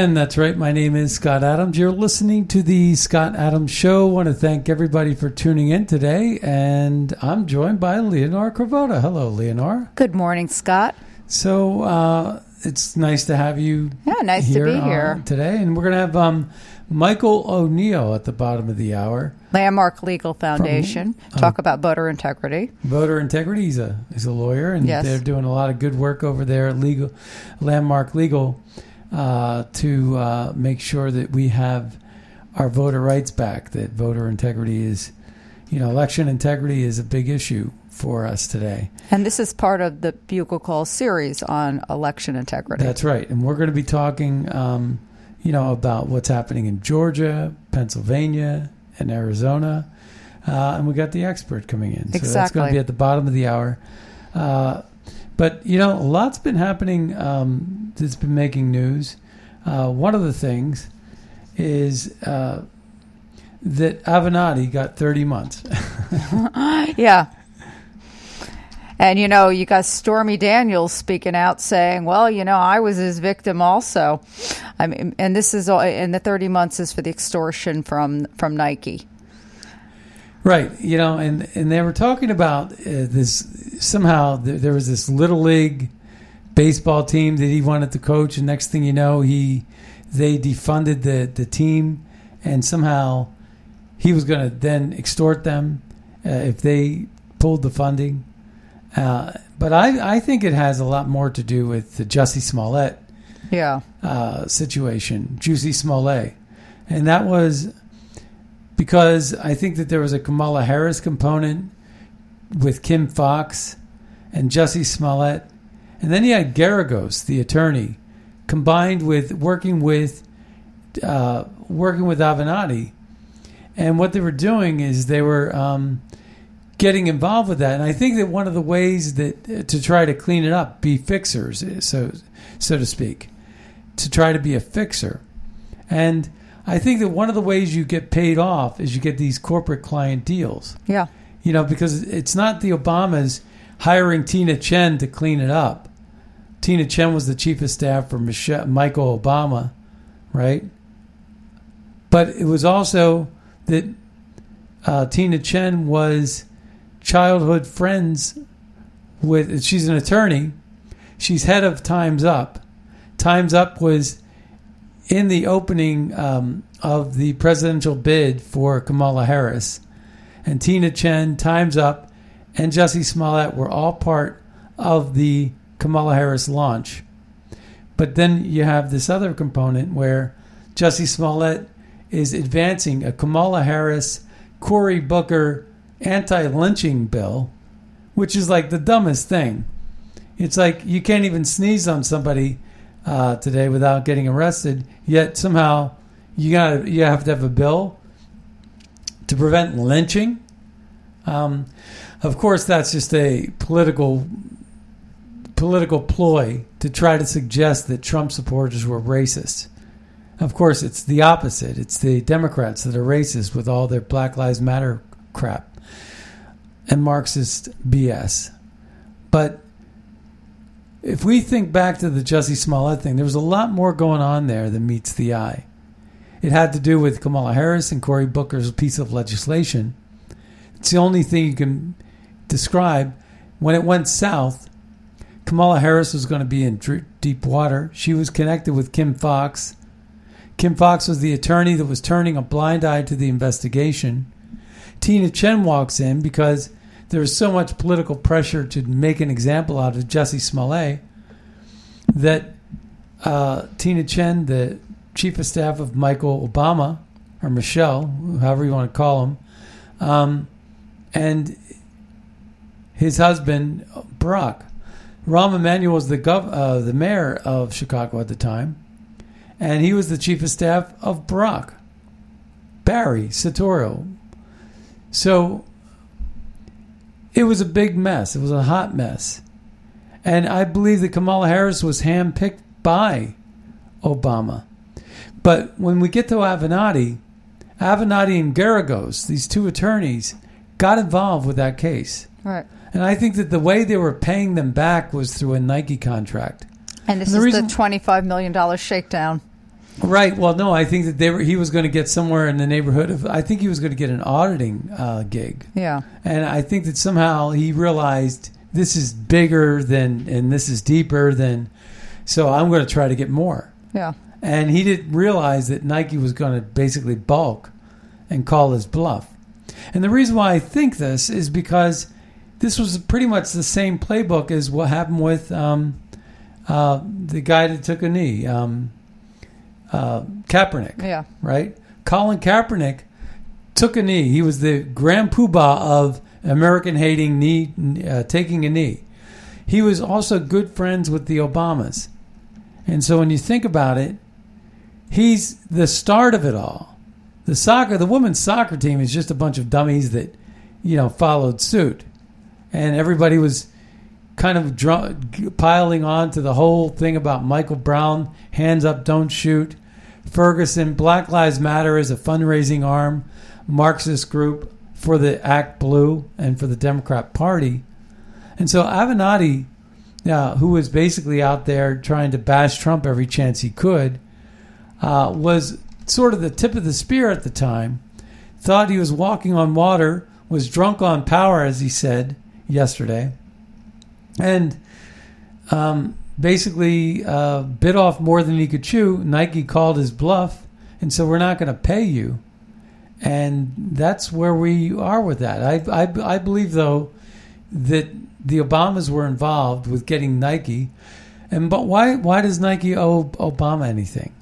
And that's right. My name is Scott Adams. You're listening to the Scott Adams Show. want to thank everybody for tuning in today. And I'm joined by Leonora Cravota. Hello, Leonora. Good morning, Scott. So uh, it's nice to have you. Yeah, nice to here, be uh, here. today. And we're going to have um, Michael O'Neill at the bottom of the hour. Landmark Legal Foundation. Talk about voter integrity. Voter integrity. He's a he's a lawyer, and Yes. they're doing a lot of good work over there at Legal Landmark Legal uh, to uh, make sure that we have our voter rights back. That voter integrity is, you know, election integrity is a big issue for us today. And this is part of the Bugle Call series on election integrity. That's right, and we're going to be talking, um, you know, about what's happening in Georgia, Pennsylvania, and Arizona, uh, and we got the expert coming in. So that's going to be at the bottom of the hour. Uh, but you know, a lot's been happening um, that's been making news. Uh, one of the things is uh, that Avenatti got 30 months. yeah. And you know, you got Stormy Daniels speaking out saying, "Well, you know, I was his victim also." I mean, and this is all, and the 30 months is for the extortion from from Nike. Right, you know, and and they were talking about uh, this somehow. There, there was this little league baseball team that he wanted to coach, and next thing you know, he they defunded the the team, and somehow he was going to then extort them uh, if they pulled the funding. Uh, but I I think it has a lot more to do with the Jussie Smollett Yeah. uh, situation, Juicy Smollett, and that was because I think that there was a Kamala Harris component with Kim Foxx and Jussie Smollett, and then you had Geragos, the attorney, combined with working with uh, working with Avenatti, and what they were doing is they were um, getting involved with that. And I think that one of the ways that to try to clean it up, be fixers, so so to speak, to try to be a fixer. And I think that one of the ways you get paid off is you get these corporate client deals. Yeah. You know, because it's not the Obamas hiring Tina Tchen to clean it up. Tina Tchen was the chief of staff for Michelle, Michael Obama, right? But it was also that uh, Tina Tchen was childhood friends with. She's an attorney. She's head of Times Up. Times Up was in the opening um, of the presidential bid for Kamala Harris, and Tina Tchen, Times Up, and Jesse Smollett were all part of the Kamala Harris launch. But then you have this other component where Jesse Smollett is advancing a Kamala Harris, Cory Booker anti lynching bill, which is like the dumbest thing. It's like you can't even sneeze on somebody uh, today without getting arrested. Yet somehow you got you have to have a bill to prevent lynching. Um, of course, that's just a political political ploy to try to suggest that Trump supporters were racist. Of course, it's the opposite. It's the Democrats that are racist with all their Black Lives Matter crap and Marxist BS. But if we think back to the Jussie Smollett thing, there was a lot more going on there than meets the eye. It had to do with Kamala Harris and Cory Booker's piece of legislation. It's the only thing you can describe. When it went south, Kamala Harris was going to be in deep water. She was connected with Kim Foxx. Kim Foxx was the attorney that was turning a blind eye to the investigation. Tina Tchen walks in because there was so much political pressure to make an example out of Jesse Smollett that uh, Tina Tchen, the chief of staff of Michael Obama, or Michelle, however you want to call him, um, and his husband, Barack. Rahm Emanuel was the, gov- uh, the mayor of Chicago at the time, and he was the chief of staff of Barack, Barry Soetoro. So it was a big mess. It was a hot mess. And I believe that Kamala Harris was handpicked by Obama. But when we get to Avenatti, Avenatti and Geragos, these two attorneys, got involved with that case. Right. And I think that the way they were paying them back was through a Nike contract. And this and the is reason, the $25 million shakedown. Right. Well, no, I think that they were. He was going to get somewhere in the neighborhood of. I think he was going to get an auditing uh, gig. Yeah. And I think that somehow he realized this is bigger than and this is deeper than. So I'm going to try to get more. Yeah. And he didn't realize that Nike was going to basically bulk and call his bluff. And the reason why I think this is because this was pretty much the same playbook as what happened with um, uh, the guy that took a knee. Um, uh, Kaepernick. Yeah. Right? Colin Kaepernick took a knee. He was the grand poobah of American hating knee, uh, taking a knee. He was also good friends with the Obamas. And so when you think about it, he's the start of it all. The soccer, the women's soccer team is just a bunch of dummies that, you know, followed suit. And everybody was kind of dr- piling on to the whole thing about Michael Brown, hands up, don't shoot. Ferguson, Black Lives Matter is a fundraising arm, Marxist group for the Act Blue and for the Democrat Party. And so Avenatti, uh, who was basically out there trying to bash Trump every chance he could, uh, was sort of the tip of the spear at the time, thought he was walking on water, was drunk on power, as he said yesterday, and um, basically uh, bit off more than he could chew. Nike called his bluff and said, "We're not going to pay you." And that's where we are with that. I, I, I believe though that the Obamas were involved with getting Nike, and but why why does Nike owe Obama anything?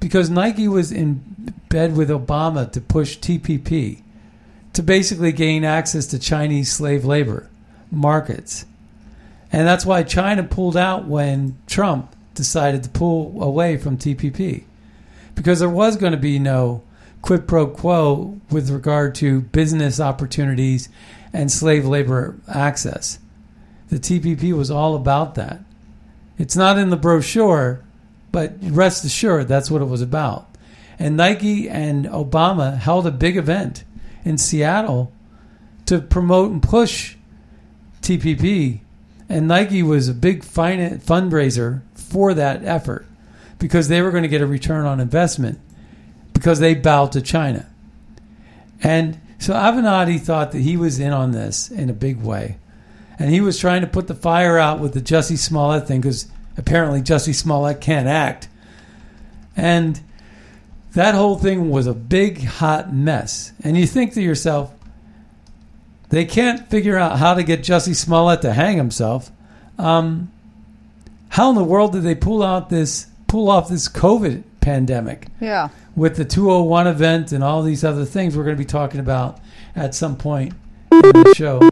Because Nike was in bed with Obama to push TPP, to basically gain access to Chinese slave labor markets. And that's why China pulled out when Trump decided to pull away from TPP. Because there was going to be no quid pro quo with regard to business opportunities and slave labor access. The TPP was all about that. It's not in the brochure, but rest assured that's what it was about. And Nike and Obama held a big event in Seattle to promote and push TPP and Nike was a big fundraiser for that effort because they were going to get a return on investment because they bowed to China. And so Avenatti thought that he was in on this in a big way. And he was trying to put the fire out with the Jussie Smollett thing because apparently Jussie Smollett can't act. And that whole thing was a big, hot mess. And you think to yourself, they can't figure out how to get Jussie Smollett to hang himself. Um, how in the world did they pull out this pull off this COVID pandemic? Yeah. With the 201 event and all these other things we're going to be talking about at some point in the show.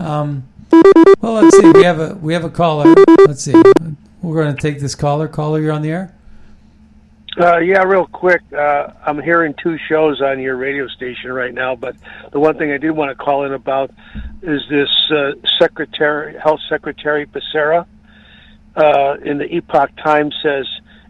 Um, well, let's see. We have a we have a caller. Let's see. We're going to take this caller. Caller, you're on the air. Uh, yeah, real quick. Uh, I'm hearing two shows on your radio station right now, but the one thing I did want to call in about is this uh, Secretary, Health Secretary Becerra. uh, in the Epoch Times says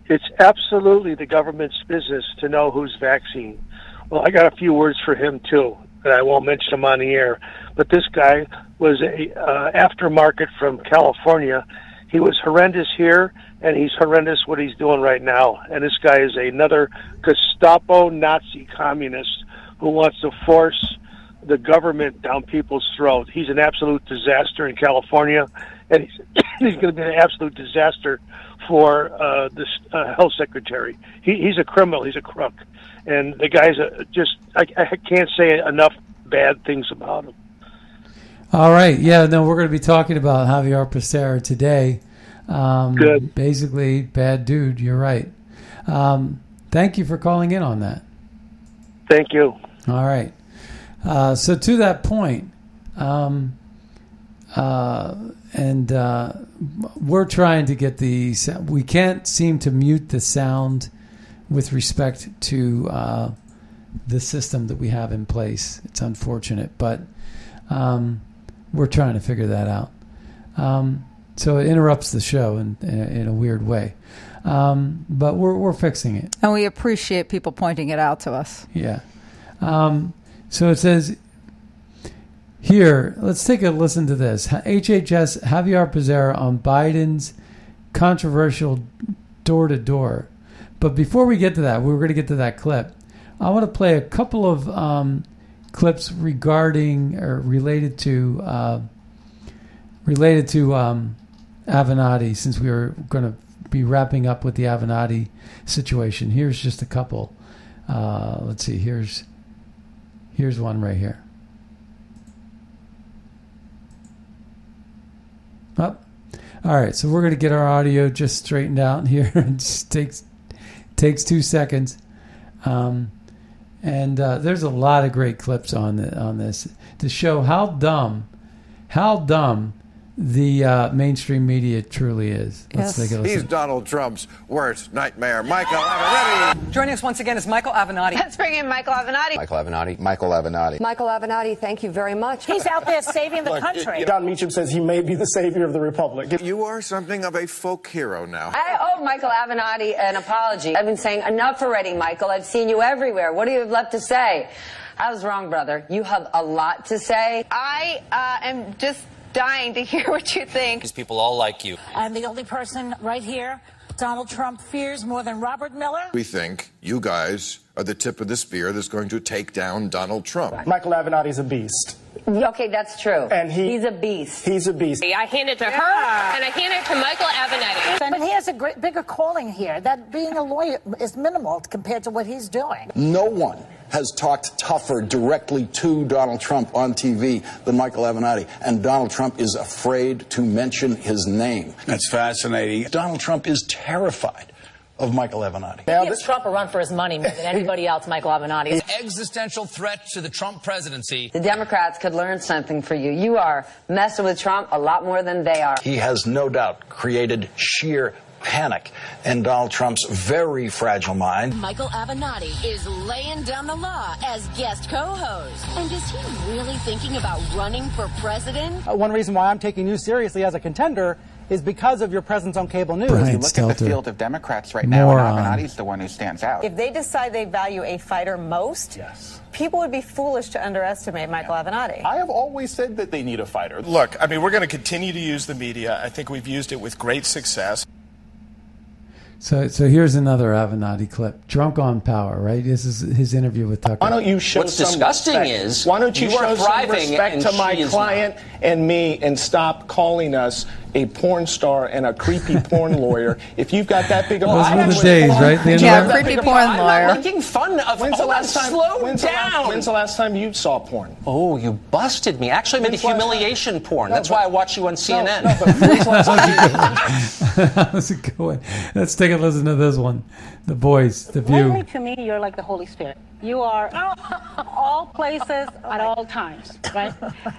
it's absolutely the government's business to know who's vaccine. Well, I got a few words for him too, and I won't mention them on the air. But this guy was a uh, aftermarket from California. He was horrendous here, and he's horrendous what he's doing right now. And this guy is another Gestapo Nazi communist who wants to force the government down people's throat. He's an absolute disaster in California, and he's, he's going to be an absolute disaster for uh, the uh, health secretary. He, he's a criminal. He's a crook, and the guy's a, just I, I can't say enough bad things about him. All right. Yeah, no, we're going to be talking about Javier Becerra today. Um, Good. Basically, bad dude. You're right. Um, thank you for calling in on that. Thank you. All right. Uh, so to that point, um, uh, and uh, we're trying to get the. We can't seem to mute the sound with respect to uh, the system that we have in place. It's unfortunate, but um, we're trying to figure that out. Um, so it interrupts the show in, in, a, in a weird way. Um, but we're, we're fixing it. And we appreciate people pointing it out to us. Yeah. Um, so it says here, let's take a listen to this. HHS Javier Becerra on Biden's controversial door to door. But before we get to that, we are going to get to that clip. I want to play a couple of um, clips regarding or related to uh, related to um, Avenatti, since we were going to be wrapping up with the Avenatti situation. Here's just a couple. Uh, let's see. Here's here's one right here. Up. Oh. All right, so we're going to get our audio just straightened out here. it just takes takes two seconds. Um, and uh, there's a lot of great clips on the, on this to show how dumb, how dumb the uh, mainstream media truly is. Let's yes. take a listen. He's Donald Trump's worst nightmare. Michael Avenatti. Joining us once again is Michael Avenatti. Let's bring in Michael Avenatti. Michael Avenatti. Michael Avenatti. Michael Avenatti, thank you very much. He's out there saving the Look, country. Jon Meacham says he may be the savior of the republic. You are something of a folk hero now. I owe Michael Avenatti an apology. I've been saying enough already, Michael. I've seen you everywhere. What do you have left to say? I was wrong, brother. You have a lot to say. I uh, am just dying to hear what you think. These people all like you. I'm the only person right here Donald Trump fears more than Robert Mueller? We think you guys are the tip of the spear that's going to take down Donald Trump. Michael Avenatti's a beast. Okay, that's true. And he, he's a beast. He's a beast. I hand it to yeah. her, and I hand it to Michael Avenatti. But he has a great, bigger calling here. That being a lawyer is minimal compared to what he's doing. No one has talked tougher directly to Donald Trump on TV than Michael Avenatti. And Donald Trump is afraid to mention his name. That's fascinating. Donald Trump is terrified of Michael Avenatti. He gives Trump a run for his money more than anybody else, Michael Avenatti. An existential threat to the Trump presidency. The Democrats could learn something for you. You are messing with Trump a lot more than they are. He has no doubt created sheer panic in Donald Trump's very fragile mind. Michael Avenatti is laying down the law as guest co-host. And is he really thinking about running for president? Uh, one reason why I'm taking you seriously as a contender is because of your presence on cable news. Brian you look Stelter. at the field of Democrats right now, and Avenatti's the one who stands out. If they decide they value a fighter most, yes. people would be foolish to underestimate Michael yeah. Avenatti. I have always said that they need a fighter. Look, I mean, we're going to continue to use the media. I think we've used it with great success. So, so here's another Avenatti clip. Drunk on power, right? This is his interview with Tucker. Why don't you show What's some disgusting respect? is why don't you, you show some respect to my client not. and me and stop calling us a porn star and a creepy porn lawyer. If you've got that big of a Those were the days, right? The yeah, creepy porn I'm lawyer. I'm making fun of. When's the last time? Slow when's down. The last, when's the last time you saw porn? Oh, you busted me. Actually, I made a humiliation porn. No, That's but, why I watch you on CNN. No, no, but when's the last time? How's it going? Let's take a listen to this one. The boys, the view. Lately, to me, you're like the Holy Spirit. You are all places at all times, right?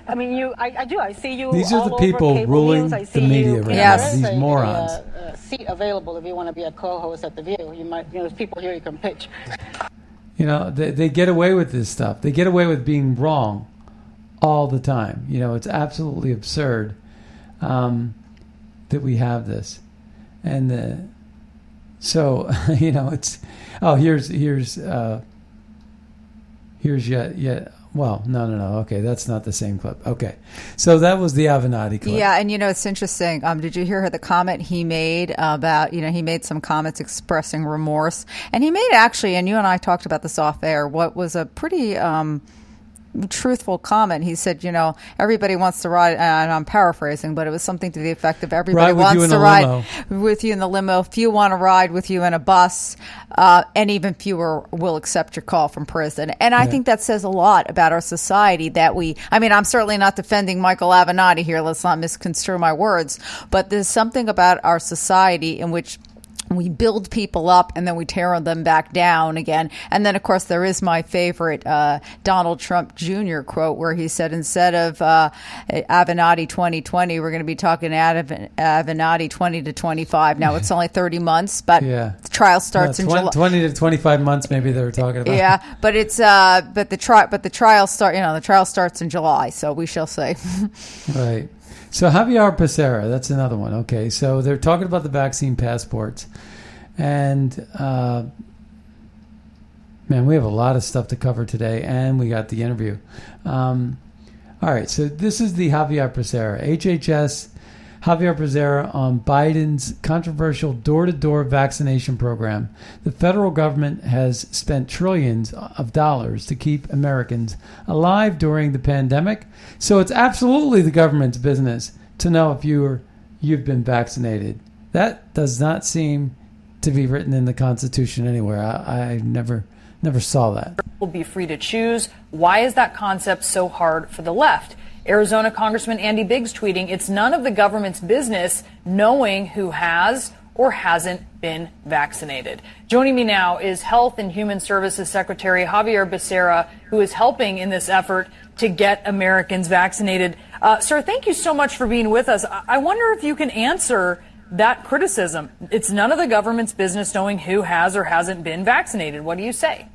I mean, you. I, I do. I see you. These are all the people ruling news. The media you, right yes. now. These morons. A, a seat available if you want to be a co-host at the View. You might. You know, there's people here you can pitch. You know, they, they get away with this stuff. They get away with being wrong all the time. You know, it's absolutely absurd um, that we have this. and the so you know it's oh here's here's uh, here's yet yet well no no no okay that's not the same clip okay so that was the Avenatti clip Yeah, and you know it's interesting. Um, did you hear the comment he made about you know he made some comments expressing remorse, and he made actually, and you and I talked about this off air. What was a pretty um, truthful comment. He said, you know, everybody wants to ride, and I'm paraphrasing, but it was something to the effect of everybody Ride with you wants to ride limo. with you in the limo. Few want to ride with you in a bus, uh, and even fewer will accept your call from prison. And I Yeah. think that says a lot about our society that we, I mean, I'm certainly not defending Michael Avenatti here. Let's not misconstrue my words, but there's something about our society in which we build people up and then we tear them back down again. And then, of course, there is my favorite uh, Donald Trump Jr. quote where he said, instead of uh, Avenatti 2020, we're going to be talking Avenatti 20 to 25. Now, it's only 30 months, but yeah the trial starts Yeah, in July. 20 to 25 months maybe they were talking about Yeah, but it's uh, but the trial but the trial start. You know, the trial starts in July, so we shall see. Right. So Javier Becerra, that's another one. Okay, so they're talking about the vaccine passports, and uh, man, we have a lot of stuff to cover today, and we got the interview. Um, all right, so this is the Javier Becerra, HHS. Javier Becerra on Biden's controversial door-to-door vaccination program. The federal government has spent trillions of dollars to keep Americans alive during the pandemic. So it's absolutely the government's business to know if you're you've been vaccinated. That does not seem to be written in the Constitution anywhere. I, I never never saw that. will be free to choose. Why is that concept so hard for the left? Arizona Congressman Andy Biggs tweeting, it's none of the government's business knowing who has or hasn't been vaccinated. Joining me now is Health and Human Services Secretary Javier Becerra, who is helping in this effort to get Americans vaccinated. Uh, sir, thank you so much for being with us. I-, I wonder if you can answer that criticism. It's none of the government's business knowing who has or hasn't been vaccinated. What do you say?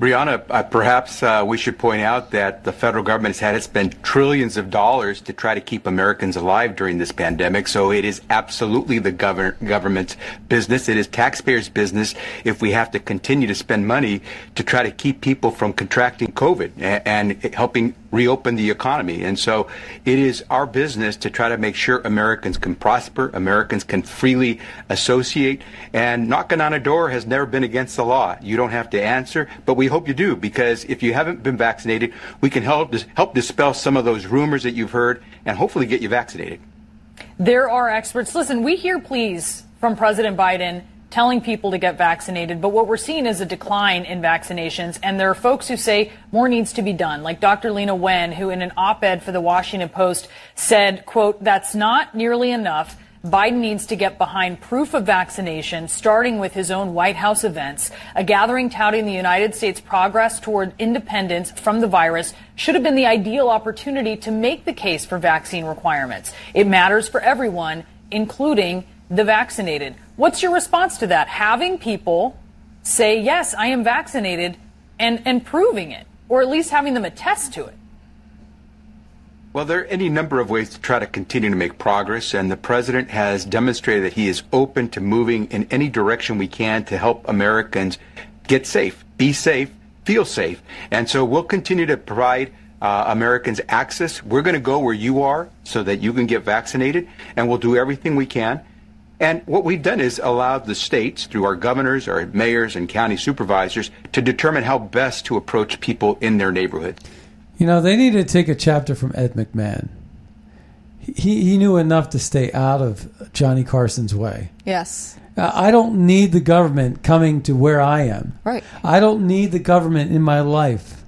Brianna, uh, perhaps uh, we should point out that the federal government has had to spend trillions of dollars to try to keep Americans alive during this pandemic. So it is absolutely the govern- government's business. It is taxpayers' business if we have to continue to spend money to try to keep people from contracting COVID and, and helping reopen the economy. And so it is our business to try to make sure Americans can prosper, Americans can freely associate, and knocking on a door has never been against the law. You don't have to answer, but we hope you do because if you haven't been vaccinated, we can help help dispel some of those rumors that you've heard and hopefully get you vaccinated. There are experts. Listen, we hear pleas from President Biden telling people to get vaccinated, but what we're seeing is a decline in vaccinations. And there are folks who say more needs to be done, like Dr. Leana Wen, who in an op-ed for the Washington Post said, quote, that's not nearly enough. Biden needs to get behind proof of vaccination, starting with his own White House events. A gathering touting the United States' progress toward independence from the virus should have been the ideal opportunity to make the case for vaccine requirements. It matters for everyone, including the vaccinated. What's your response to that? Having people say, yes, I am vaccinated, and, and proving it, or at least having them attest to it. Well, there are any number of ways to try to continue to make progress, and the president has demonstrated that he is open to moving in any direction we can to help Americans get safe, be safe, feel safe. And so we'll continue to provide uh, Americans access. We're going to go where you are so that you can get vaccinated, and we'll do everything we can. And what we've done is allowed the states, through our governors, our mayors, and county supervisors, to determine how best to approach people in their neighborhood. You know, they need to take a chapter from Ed McMahon. He, he knew enough to stay out of Johnny Carson's way. Yes. Uh, I don't need the government coming to where I am. Right. I don't need the government in my life.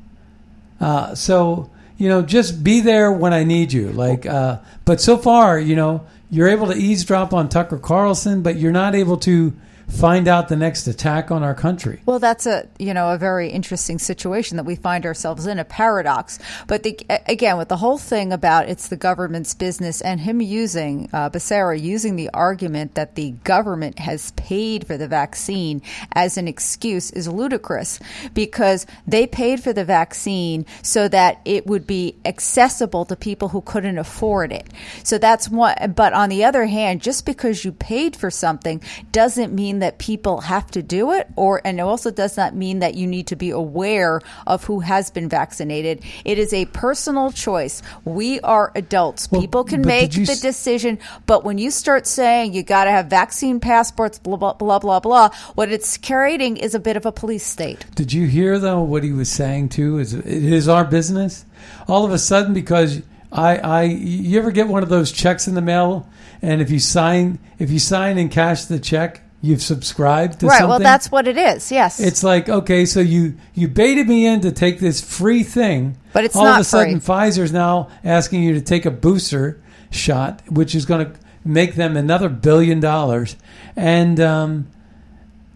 Uh, so, you know, just be there when I need you. Like, uh, but so far, you know, you're able to eavesdrop on Tucker Carlson, but you're not able to find out the next attack on our country. Well, that's a you know a very interesting situation that we find ourselves in a paradox. But the, again, with the whole thing about it's the government's business and him using uh, Becerra using the argument that the government has paid for the vaccine as an excuse is ludicrous because they paid for the vaccine so that it would be accessible to people who couldn't afford it. So that's one. But on the other hand, just because you paid for something doesn't mean that people have to do it, or and it also does not mean that you need to be aware of who has been vaccinated. It is a personal choice. We are adults. people can make the s- decision, but when you start saying you got to have vaccine passports, blah blah blah blah blah, what it's creating is a bit of a police state. Did you hear though what he was saying too? Is it is our business? All of a sudden, because I, I, you ever get one of those checks in the mail, and if you sign, if you sign and cash the check, you've subscribed to right. something. Well, that's what it is. Yes. It's like okay, so you you baited me in to take this free thing, But it's all not of a sudden free. Pfizer's now asking you to take a booster shot, which is going to make them another billion dollars, and um,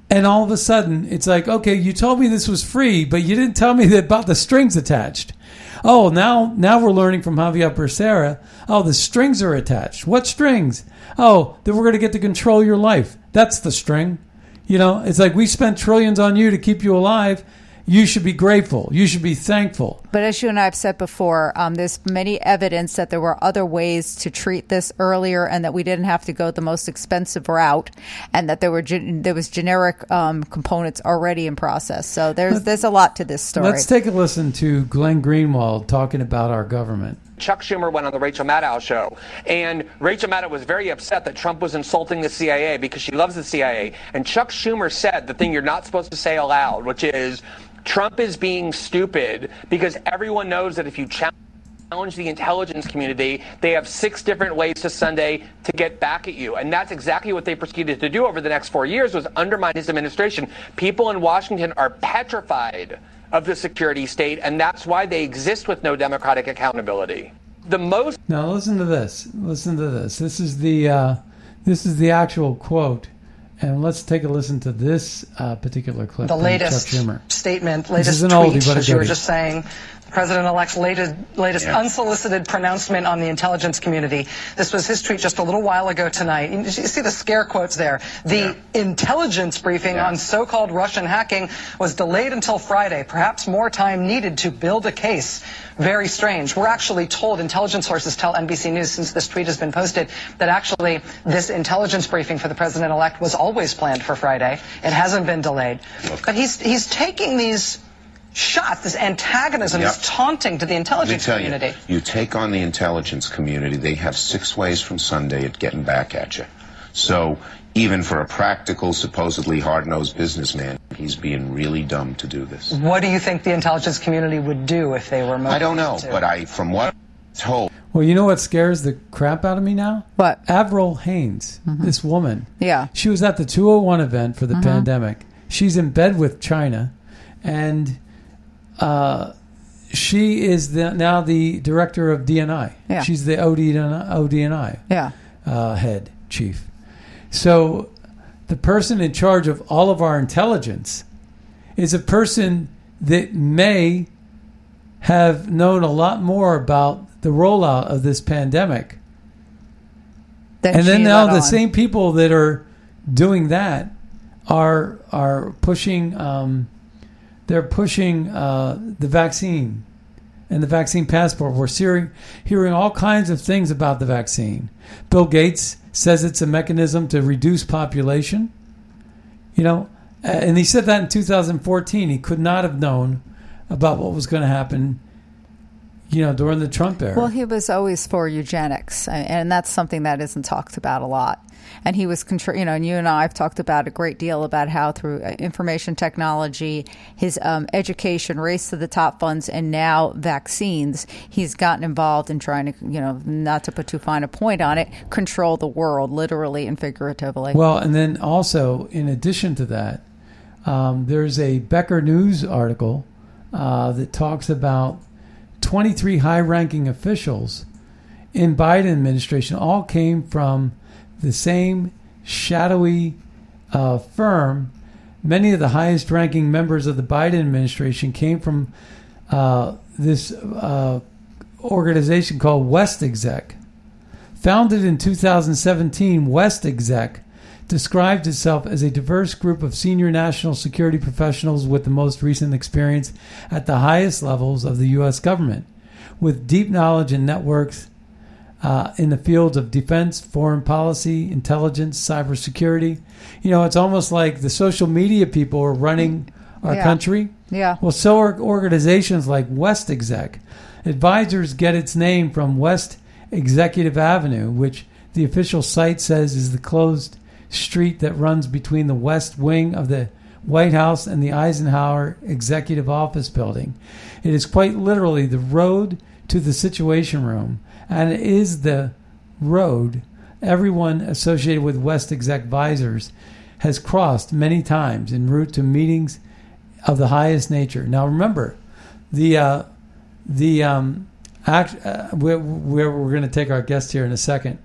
and all of a sudden it's like okay, you told me this was free, but you didn't tell me about the strings attached. Oh, now now we're learning from Javier Becerra. Oh, the strings are attached. What strings? Oh, then we're going to get to control your life. That's the string. You know, it's like we spent trillions on you to keep you alive. You should be grateful. You should be thankful. But as you and I have said before, um, there's many evidence that there were other ways to treat this earlier, and that we didn't have to go the most expensive route, and that there were gen- there was generic um, components already in process. So there's there's a lot to this story. Let's take a listen to Glenn Greenwald talking about our government. Chuck Schumer went on the Rachel Maddow show, and Rachel Maddow was very upset that Trump was insulting the CIA because she loves the CIA. And Chuck Schumer said the thing you're not supposed to say aloud, which is Trump is being stupid because everyone knows that if you challenge the intelligence community, they have six different ways to Sunday to get back at you. And that's exactly what they proceeded to do over the next four years was undermine his administration. People in Washington are petrified of the security state, and that's why they exist with no democratic accountability. The most Now listen to this. Listen to this. This is the uh, this is the actual quote, and let's take a listen to this uh, particular clip. the latest Chuck Schumer. statement, This latest is an tweet, oldie, but as you were just saying. President-elect's latest, latest Yeah. unsolicited pronouncement on the intelligence community. This was his tweet just a little while ago tonight. You see the scare quotes there. The intelligence briefing on so-called Russian hacking was delayed until Friday. Perhaps more time needed to build a case. Very strange. We're actually told, intelligence sources tell NBC News since this tweet has been posted, that actually this intelligence briefing for the president-elect was always planned for Friday. It hasn't been delayed. But he's, he's taking these shots, this antagonism, Yep. this taunting to the intelligence tell community. you, you take on the intelligence community, they have six ways from Sunday at getting back at you. So even for a practical, supposedly hard-nosed businessman, he's being really dumb to do this. What do you think the intelligence community would do if they were I don't know, to? but I, from what I'm told, Well, you know what scares the crap out of me now? What? Avril Haines, this woman. Yeah. She was at the 201 event for the Mhm. pandemic. She's in bed with China, and uh, she is the, now the director of DNI. Yeah. She's the ODNI, ODNI Yeah. uh, head chief. So the person in charge of all of our intelligence is a person that may have known a lot more about the rollout of this pandemic. And then now the on. same people that are doing that are are pushing um, they're pushing uh, the vaccine and the vaccine passport. We're hearing hearing all kinds of things about the vaccine. Bill Gates says it's a mechanism to reduce population. You know, and he said that in 2014. He could not have known about what was going to happen. You know, during the Trump era. Well, he was always for eugenics, and- that's something that isn't talked about a lot. And he was, contr- you know, and you and I have talked about a great deal about how through uh, information technology, his um, education, race to the top funds, and now vaccines, he's gotten involved in trying to, you know, not to put too fine a point on it, control the world, literally and figuratively. Well, and then also, in addition to that, um, there's a Becker News article uh, that talks about 23 high-ranking officials in Biden administration all came from the same shadowy uh, firm, many of the highest ranking members of the Biden administration came from uh, this uh, organization called West Exec. Founded in 2017, West Exec described itself as a diverse group of senior national security professionals with the most recent experience at the highest levels of the U.S. government, with deep knowledge and networks uh, in the fields of defense, foreign policy, intelligence, cybersecurity. You know, it's almost like the social media people are running our Yeah. country. Yeah. Well, so are organizations like West Exec. Advisors get its name from West Executive Avenue, which the official site says is the closed street that runs between the west wing of the White House and the Eisenhower Executive Office Building. It is quite literally the road to the Situation Room, and it is the road everyone associated with West Exec Visors has crossed many times en route to meetings of the highest nature. Now, remember, the uh, the um, act, uh, where, we're going to take our guest here in a second.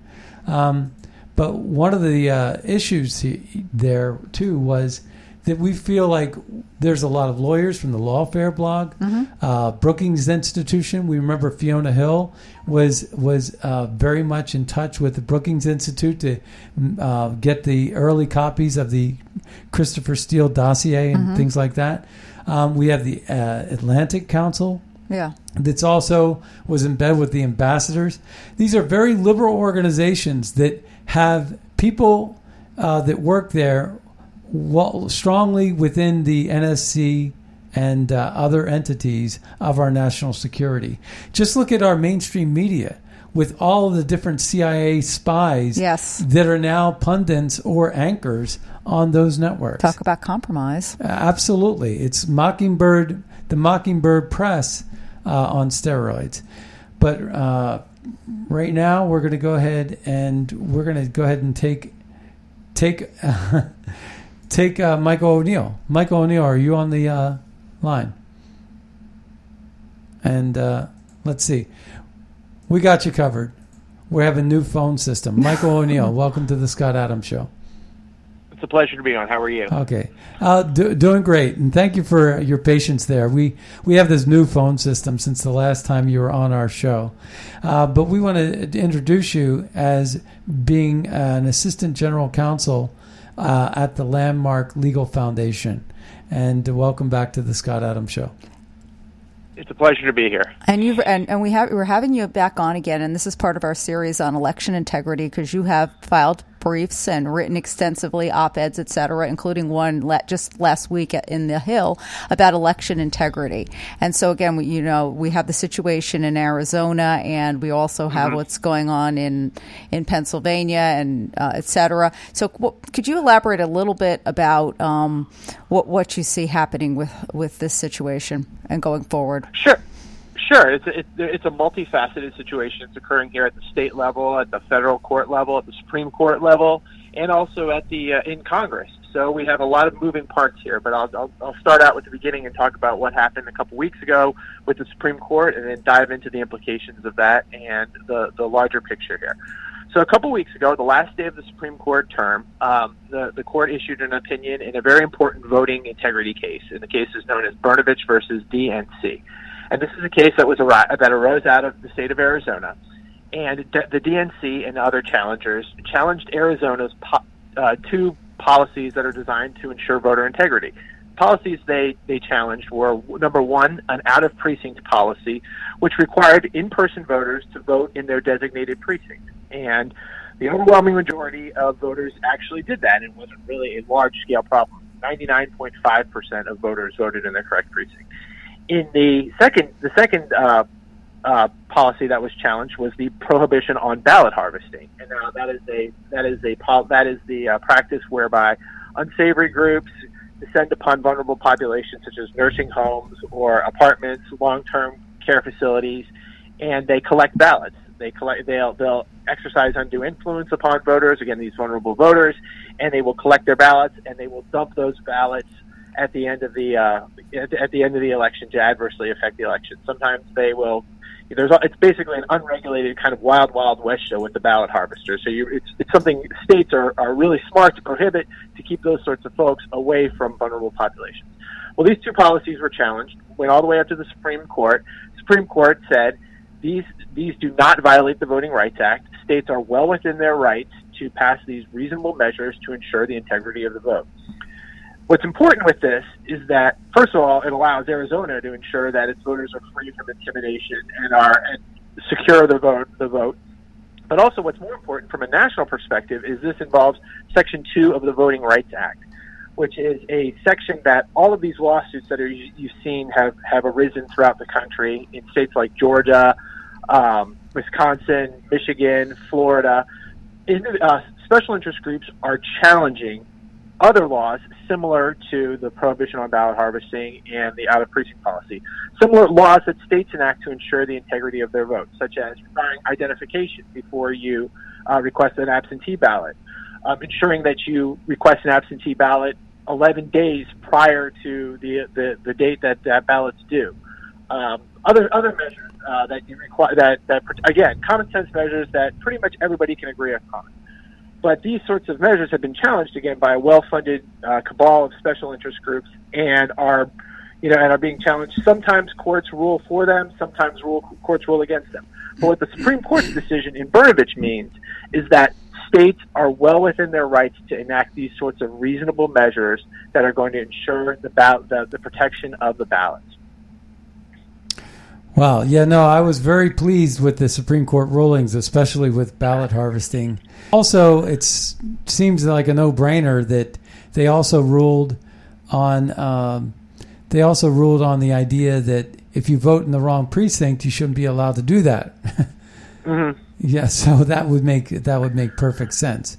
Um, but one of the uh, issues he, there too was that we feel like there's a lot of lawyers from the Lawfare blog, uh, Brookings Institution. We remember Fiona Hill was was uh, very much in touch with the Brookings Institute to uh, get the early copies of the Christopher Steele dossier and Mhm. things like that. Um, we have the uh, Atlantic Council, Yeah. that's also was in bed with the ambassadors. These are very liberal organizations that have people uh, that work there well, strongly within the NSC and uh, other entities of our national security. Just look at our mainstream media with all of the different CIA spies Yes. that are now pundits or anchors on those networks. Talk about compromise. Absolutely, it's Mockingbird, the Mockingbird Press uh, on steroids. But uh, right now, we're going to go ahead and we're going to go ahead and take take take uh, Michael O'Neill. Michael O'Neill, are you on the uh, line? And uh, let's see, we got you covered. We have a new phone system. Michael O'Neill, welcome to the Scott Adams Show. It's a pleasure to be on. How are you? Okay, uh, do, doing great, and thank you for your patience there. We we have this new phone system since the last time you were on our show, uh, but we want to introduce you as being an assistant general counsel uh, at the Landmark Legal Foundation, and welcome back to the Scott Adams Show. It's a pleasure to be here. And you and, and we have we're having you back on again, and this is part of our series on election integrity because you have filed briefs and written extensively op-eds, et cetera, including one let, just last week in the Hill about election integrity. And so again, we, you know, we have the situation in Arizona, and we also have Mhm. what's going on in in Pennsylvania and uh, et cetera. So what, could you elaborate a little bit about um, what what you see happening with with this situation and going forward? Sure. Sure. It's a, it's, a multifaceted situation. It's occurring here at the state level, at the federal court level, at the Supreme Court level, and also at the uh, in Congress. So we have a lot of moving parts here. But I'll, I'll, I'll start out with the beginning and talk about what happened a couple weeks ago with the Supreme Court, and then dive into the implications of that and the the larger picture here. So a couple weeks ago, the last day of the Supreme Court term, um, the the court issued an opinion in a very important voting integrity case. And the case is known as Brnovich versus DNC. And this is a case that was that arose out of the state of Arizona, and the DNC and other challengers challenged Arizona's po- uh, two policies that are designed to ensure voter integrity. Policies they they challenged were number one, an out of precinct policy, which required in-person voters to vote in their designated precinct, and the overwhelming majority of voters actually did that, and wasn't really a large-scale problem. 99.5% of voters voted in their correct precinct in the second the second uh, uh, policy that was challenged was the prohibition on ballot harvesting, and now that is a that is a that is the uh, practice whereby unsavory groups descend upon vulnerable populations such as nursing homes or apartments, long-term care facilities, and they collect ballots. They collect they'll they'll exercise undue influence upon voters again these vulnerable voters, and they will collect their ballots and they will dump those ballots at the end of the uh, at, the end of the election to adversely affect the election. Sometimes they will there's it's basically an unregulated kind of wild wild west show with the ballot harvester. So you it's it's something states are are really smart to prohibit to keep those sorts of folks away from vulnerable populations. Well, these two policies were challenged, went all the way up to the Supreme Court. Supreme Court said these these do not violate the Voting Rights Act. States are well within their rights to pass these reasonable measures to ensure the integrity of the vote. What's important with this is that, first of all, it allows Arizona to ensure that its voters are free from intimidation and are and secure the vote. The vote. But also, what's more important from a national perspective is this involves Section Two of the Voting Rights Act, which is a section that all of these lawsuits that are you've seen have have arisen throughout the country in states like Georgia, um, Wisconsin, Michigan, Florida. In, uh, special interest groups are challenging other laws similar to the prohibition on ballot harvesting and the out of precinct policy. Similar laws that states enact to ensure the integrity of their vote, such as requiring identification before you uh, request an absentee ballot, um, ensuring that you request an absentee ballot 11 days prior to the the, the date that that ballot's due. Um, other other measures uh, that you require that that again common sense measures that pretty much everybody can agree upon. But these sorts of measures have been challenged again by a well-funded uh, cabal of special interest groups, and are, you know, and are being challenged. Sometimes courts rule for them, sometimes rule, courts rule against them. But what the Supreme Court's decision in Brnovich means is that states are well within their rights to enact these sorts of reasonable measures that are going to ensure the, ba- the, the protection of the ballots. Wow. Yeah, no, I was very pleased with the Supreme Court rulings, especially with ballot harvesting. Also, it seems like a no-brainer that they also ruled on um, they also ruled on the idea that if you vote in the wrong precinct, you shouldn't be allowed to do that. mm-hmm. Yeah, so that would make that would make perfect sense.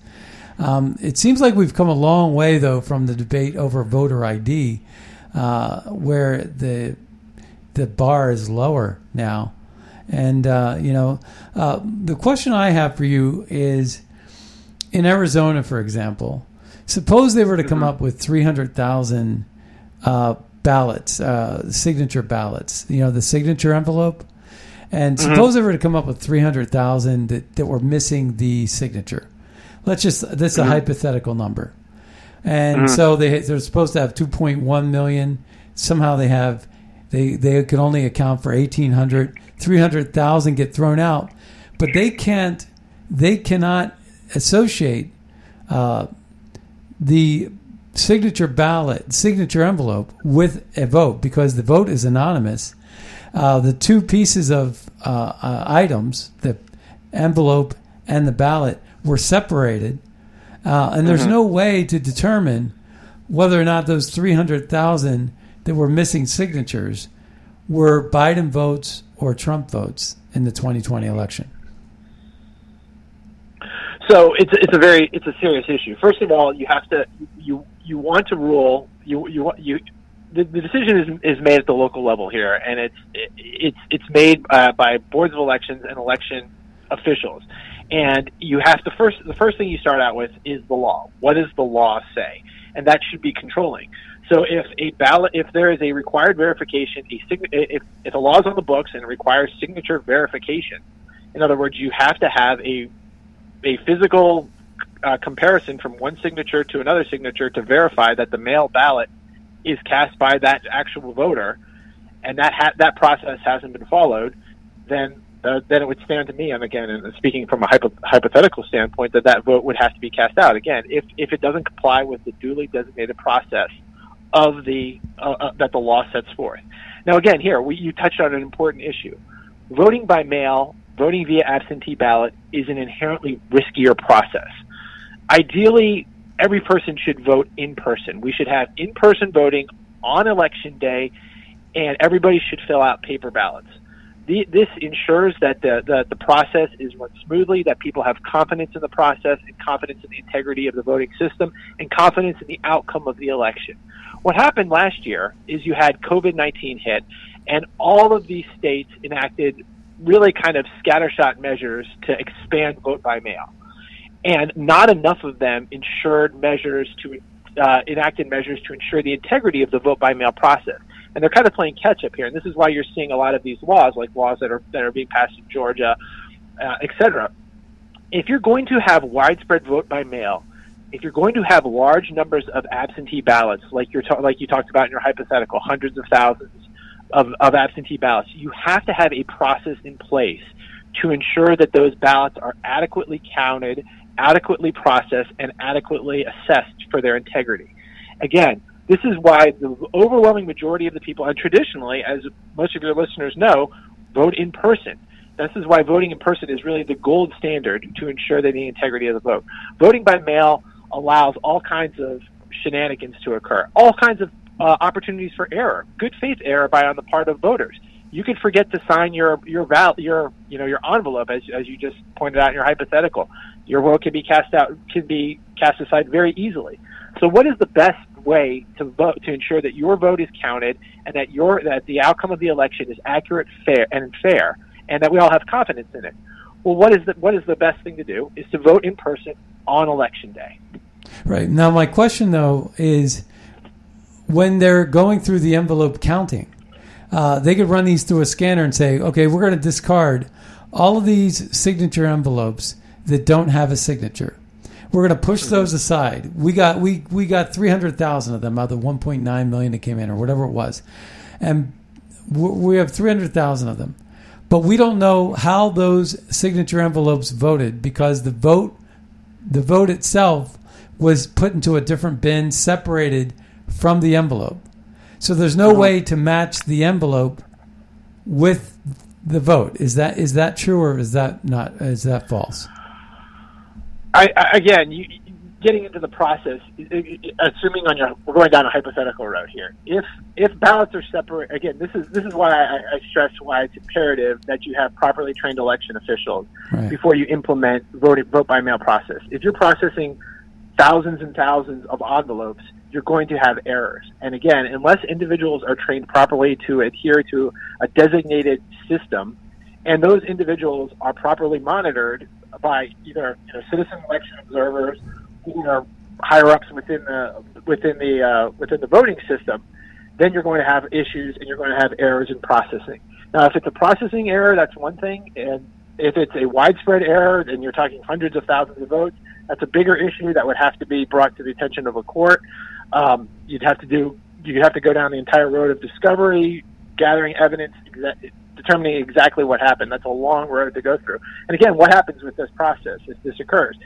Um, it seems like we've come a long way, though, from the debate over voter ID, uh, where the the bar is lower now. And uh, you know, uh, the question I have for you is, in Arizona, for example, suppose they were to come mm-hmm. up with three hundred thousand uh, ballots, uh, signature ballots. You know, the signature envelope. And mm-hmm. suppose they were to come up with three hundred thousand that, that were missing the signature. Let's just this is a mm-hmm. hypothetical number. And mm-hmm. so they they're supposed to have two point one million. Somehow they have they they can only account for 1800 300,000 get thrown out, but they can't they cannot associate uh, the signature ballot, signature envelope with a vote because the vote is anonymous. Uh, the two pieces of uh, uh items, the envelope and the ballot, were separated, uh, and there's mm-hmm. no way to determine whether or not those 300,000 that were missing signatures were Biden votes or Trump votes in the 2020 election? So it's it's a very it's a serious issue. First of all, you have to you you want to rule you you you the, the decision is is made at the local level here, and it's it, it's it's made uh, by boards of elections and election officials. And you have to first the first thing you start out with is the law. What does the law say? And that should be controlling. So if a ballot, if there is a required verification, a sign, if, if the law is on the books and requires signature verification, in other words, you have to have a a physical uh, comparison from one signature to another signature to verify that the mail ballot is cast by that actual voter, and that ha- that process hasn't been followed, then uh, then it would stand to me, and again, speaking from a hypo- hypothetical standpoint, that that vote would have to be cast out. Again, if if it doesn't comply with the duly designated process of the uh, uh, that the law sets forth. Now, again, here we, you touched on an important issue. Voting by mail, voting via absentee ballot, is an inherently riskier process. Ideally, every person should vote in person. We should have in-person voting on election day, and everybody should fill out paper ballots. The, this ensures that the, the, the process is run smoothly, that people have confidence in the process and confidence in the integrity of the voting system and confidence in the outcome of the election. What happened last year is you had COVID 19 hit, and all of these states enacted really kind of scattershot measures to expand vote by mail. And not enough of them ensured measures to uh, enacted measures to ensure the integrity of the vote by mail process. and they're kind of playing catch up here. And this is why you're seeing a lot of these laws, like laws that are that are being passed in Georgia, uh, et cetera. If you're going to have widespread vote by mail, if you're going to have large numbers of absentee ballots, like you're ta- like you talked about in your hypothetical, hundreds of thousands of, of absentee ballots, you have to have a process in place to ensure that those ballots are adequately counted, adequately processed, and adequately assessed for their integrity. Again, this is why the overwhelming majority of the people, and traditionally, as most of your listeners know, vote in person. This is why voting in person is really the gold standard to ensure that the integrity of the vote. Voting by mail allows all kinds of shenanigans to occur, all kinds of uh, opportunities for error, good faith error by on the part of voters. You could forget to sign your your val your you know your envelope as as you just pointed out in your hypothetical. Your vote can be cast out can be cast aside very easily. So, what is the best way to vote to ensure that your vote is counted and that your that the outcome of the election is accurate, fair, and fair, and that we all have confidence in it? Well, what is the what is the best thing to do? Is to vote in person on election day. Right now, my question though is when they're going through the envelope counting, uh, they could run these through a scanner and say, okay, we're going to discard all of these signature envelopes that don't have a signature. We're going to push those aside. We got we we got three hundred thousand of them out of the one point nine million that came in, or whatever it was, and we have three hundred thousand of them. But we don't know how those signature envelopes voted because the vote the vote itself was put into a different bin, separated from the envelope. So there's no uh-huh. way to match the envelope with the vote. Is that is that true or is that not is that false? I, I again, you, getting into the process, assuming on your we're going down a hypothetical road here. If if ballots are separate, again, this is this is why I, I stress why it's imperative that you have properly trained election officials Right. before you implement vote vote by mail process. If you're processing thousands and thousands of envelopes, you're going to have errors. And again, unless individuals are trained properly to adhere to a designated system, and those individuals are properly monitored by either you know, citizen election observers or higher ups within the within the uh, within the voting system, then you're going to have issues and you're going to have errors in processing. Now, if it's a processing error, that's one thing, and if it's a widespread error, and you're talking hundreds of thousands of votes, that's a bigger issue that would have to be brought to the attention of a court. Um, you'd have to do you'd have to go down the entire road of discovery, gathering evidence, determining exactly what happened. That's a long road to go through. And again, what happens with this process if this occurs?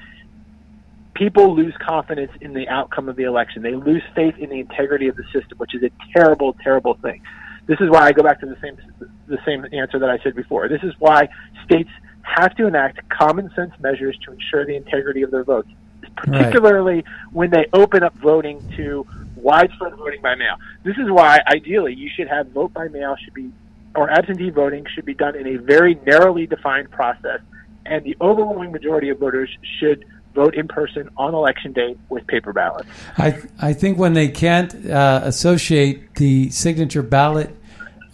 People lose confidence in the outcome of the election. They lose faith in the integrity of the system, which is a terrible, terrible thing. This is why I go back to the same the same answer that I said before. This is why states have to enact common sense measures to ensure the integrity of their votes, particularly when they open up voting to widespread voting by mail. This is why ideally you should have vote by mail should be or absentee voting should be done in a very narrowly defined process and the overwhelming majority of voters should vote in person on election day with paper ballots. I I think when they can't uh, associate the signature ballot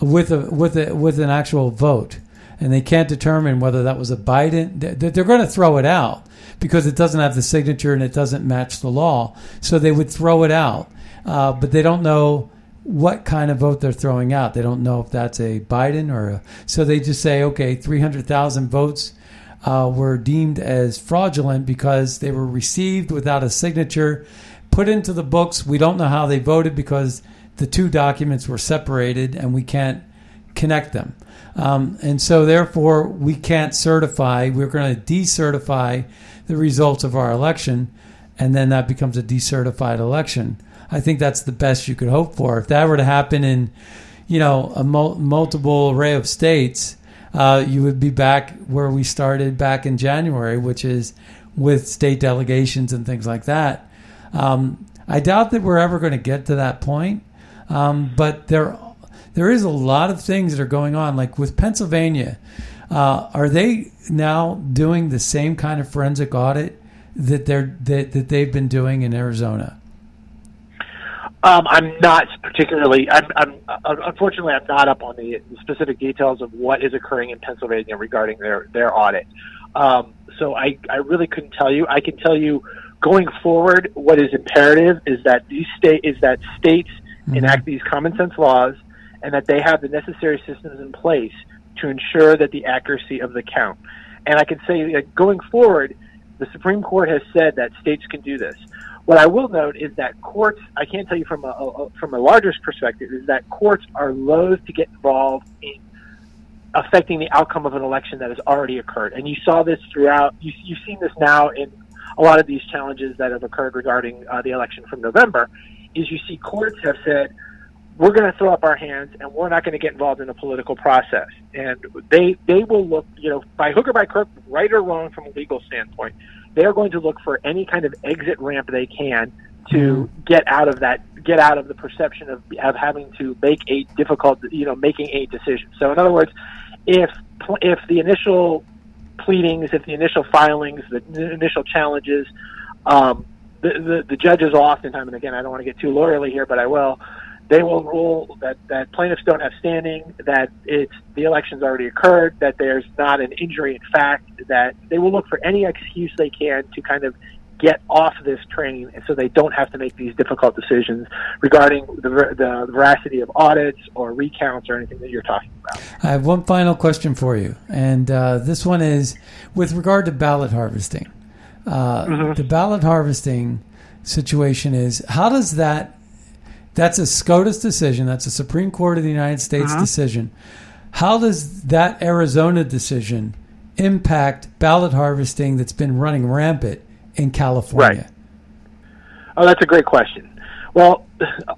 with a with a with an actual vote, and they can't determine whether that was a Biden, they're, they're going to throw it out because it doesn't have the signature and it doesn't match the law. So they would throw it out, uh, but they don't know what kind of vote they're throwing out. They don't know if that's a Biden or a, so they just say, okay, three hundred thousand votes uh, were deemed as fraudulent because they were received without a signature, put into the books. We don't know how they voted because the two documents were separated and we can't connect them. Um, and so, therefore, we can't certify. We're going to decertify the results of our election, and then that becomes a decertified election. I think that's the best you could hope for. If that were to happen in, you know, a mul- multiple array of states, uh, you would be back where we started back in January, which is with state delegations and things like that. Um, I doubt that we're ever going to get to that point, um, but there there is a lot of things that are going on. Like with Pennsylvania, uh, are they now doing the same kind of forensic audit that they're that, that they've been doing in Arizona? Um, I'm not particularly. I'm, I'm uh, unfortunately I'm not up on the specific details of what is occurring in Pennsylvania regarding their their audit. Um, so I I really couldn't tell you. I can tell you going forward, what is imperative is that these state is that states enact these common sense laws and that they have the necessary systems in place to ensure that the accuracy of the count. And I can say that going forward, the Supreme Court has said that states can do this. What I will note is that courts, I can't tell you from a, a from a larger perspective, is that courts are loath to get involved in affecting the outcome of an election that has already occurred. And you saw this throughout, you, you've seen this now in a lot of these challenges that have occurred regarding uh, the election from November, is you see courts have said, we're going to throw up our hands and we're not going to get involved in the political process. And they they will look, you know, by hook or by crook, right or wrong from a legal standpoint, they are going to look for any kind of exit ramp they can to get out of that, get out of the perception of, of having to make a difficult, you know, making a decision. So, in other words, if if the initial pleadings, if the initial filings, the initial challenges, um, the, the the judges oftentimes, and again, I don't want to get too lawyerly here, but I will they will rule that, that plaintiffs don't have standing, that it's the election's already occurred, that there's not an injury in fact, that they will look for any excuse they can to kind of get off this train and so they don't have to make these difficult decisions regarding the, the veracity of audits or recounts or anything that you're talking about. I have one final question for you, and uh, this one is with regard to ballot harvesting. Uh, Mm-hmm. The ballot harvesting situation is how does that that's a SCOTUS decision. That's a Supreme Court of the United States Uh-huh. decision. How does that Arizona decision impact ballot harvesting that's been running rampant in California? Right. Oh, that's a great question. Well,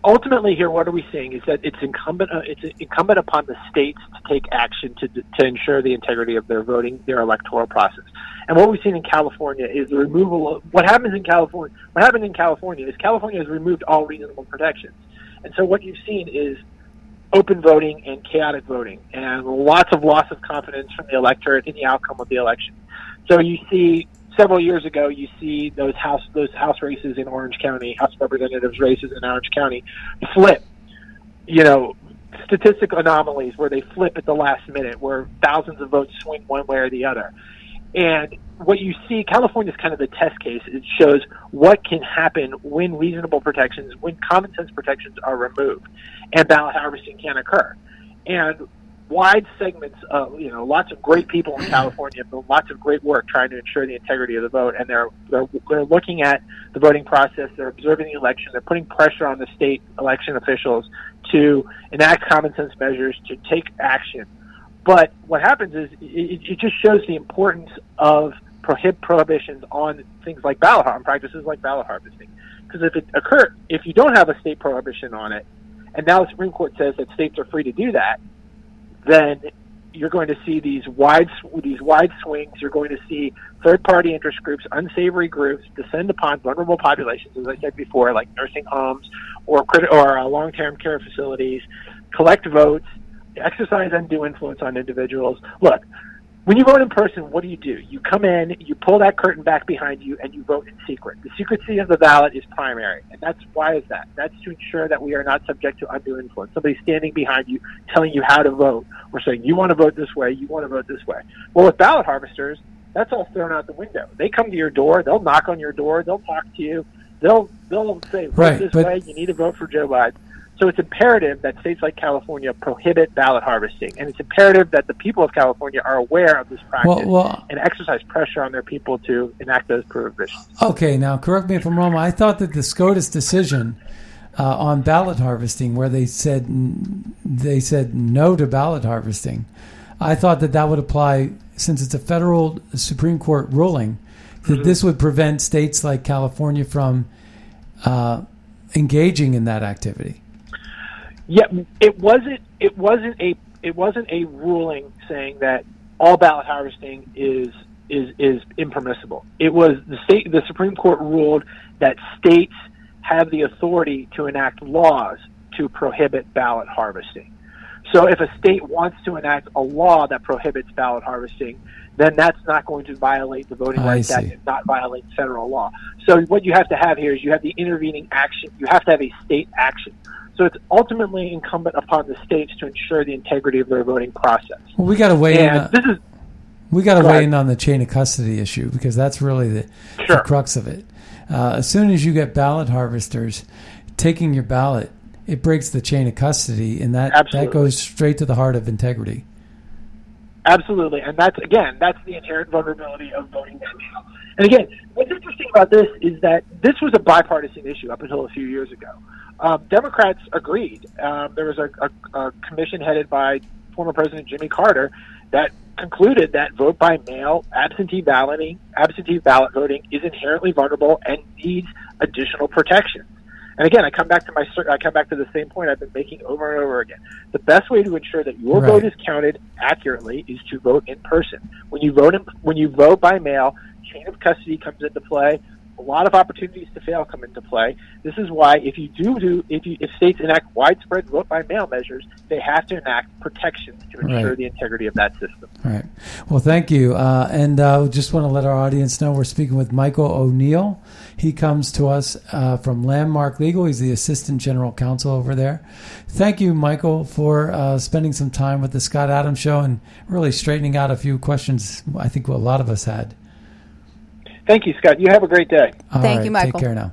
ultimately, here, what are we seeing is that it's incumbent uh, it's incumbent upon the states to take action to to ensure the integrity of their voting, their electoral process. And what we've seen in California is the removal of what happens in California. What happened in California is California has removed all reasonable protections, and so what you've seen is open voting and chaotic voting, and lots of loss of confidence from the electorate in the outcome of the election. So you see several years ago, you see those house those house races in Orange County, House Representatives races in Orange County, flip. You know, statistical anomalies where they flip at the last minute, where thousands of votes swing one way or the other. And what you see, California is kind of the test case. It shows what can happen when reasonable protections, when common sense protections are removed, and ballot harvesting can occur. And wide segments of you know lots of great people in California have done lots of great work trying to ensure the integrity of the vote, and they're they're, they're looking at the voting process. They're observing the election. They're putting pressure on the state election officials to enact common sense measures to take action. But what happens is it, it just shows the importance of prohib- prohibitions on things like ballot har- practices like ballot harvesting. Because if it occur, if you don't have a state prohibition on it, and now the Supreme Court says that states are free to do that, then you're going to see these wide these wide swings. You're going to see third party interest groups, unsavory groups descend upon vulnerable populations, as I said before, like nursing homes or or uh, long term care facilities, collect votes, exercise undue influence on individuals. Look, when you vote in person, what do you do? You come in, you pull that curtain back behind you, and you vote in secret. The secrecy of the ballot is primary, and that's why is that? That's to ensure that we are not subject to undue influence. Somebody standing behind you telling you how to vote, or saying you want to vote this way, you want to vote this way. Well, with ballot harvesters, that's all thrown out the window. They come to your door, they'll knock on your door, they'll talk to you, they'll they'll say vote Right, this but- way, you need to vote for Joe Biden. So it's imperative that states like California prohibit ballot harvesting, and it's imperative that the people of California are aware of this practice Well- well- and exercise pressure on their people to enact those prohibitions. Okay, now correct me if I'm wrong. I thought that the SCOTUS decision uh, on ballot harvesting, where they said they said no to ballot harvesting, I thought that that would apply since it's a federal Supreme Court ruling that this would prevent states like California from uh, engaging in that activity. Yeah, it wasn't. It wasn't a. It wasn't a ruling saying that all ballot harvesting is is is impermissible. It was the state. The Supreme Court ruled that states have the authority to enact laws to prohibit ballot harvesting. So if a state wants to enact a law that prohibits ballot harvesting, then that's not going to violate the Voting Rights Act and not violate federal law. So what you have to have here is you have the intervening action. You have to have a state action. So it's ultimately incumbent upon the states to ensure the integrity of their voting process. Well, we got to weigh in. And on- this is we got to Go weigh ahead. in on the chain of custody issue because that's really the, the crux of it. Uh, as soon as you get ballot harvesters taking your ballot it breaks the chain of custody, and that Absolutely. that goes straight to the heart of integrity. Absolutely, and that's again, that's the inherent vulnerability of voting mail. And again, what's interesting about this is that this was a bipartisan issue up until a few years ago. Um, Democrats agreed. Um, there was a, a, a commission headed by former President Jimmy Carter that concluded that vote by mail, absentee balloting, absentee ballot voting is inherently vulnerable and needs additional protections. And again, I come back to my I come back to the same point I've been making over and over again. The best way to ensure that your Right. vote is counted accurately is to vote in person. When you vote in, when you vote by mail, chain of custody comes into play. A lot of opportunities to fail come into play. This is why if you do do if you if states enact widespread vote by mail measures, they have to enact protections to ensure Right. the integrity of that system. All right. Well, thank you. Uh, and uh, just want to let our audience know we're speaking with Michael O'Neill. He comes to us uh, from Landmark Legal. He's the Assistant General Counsel over there. Thank you, Michael, for uh, spending some time with the Scott Adams Show and really straightening out a few questions I think a lot of us had. Thank you, Scott. You have a great day. All Thank right, you, Michael. Take care now.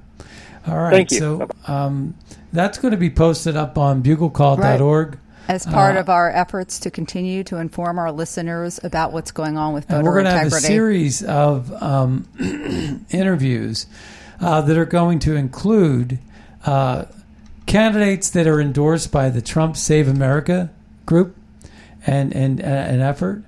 All right. Thank you. So um, that's going to be posted up on buglecall.org. As part Uh, of our efforts to continue to inform our listeners about what's going on with And voter we're going to have a series of um, interviews uh, that are going to include uh, candidates that are endorsed by the Trump Save America group and and uh, an effort.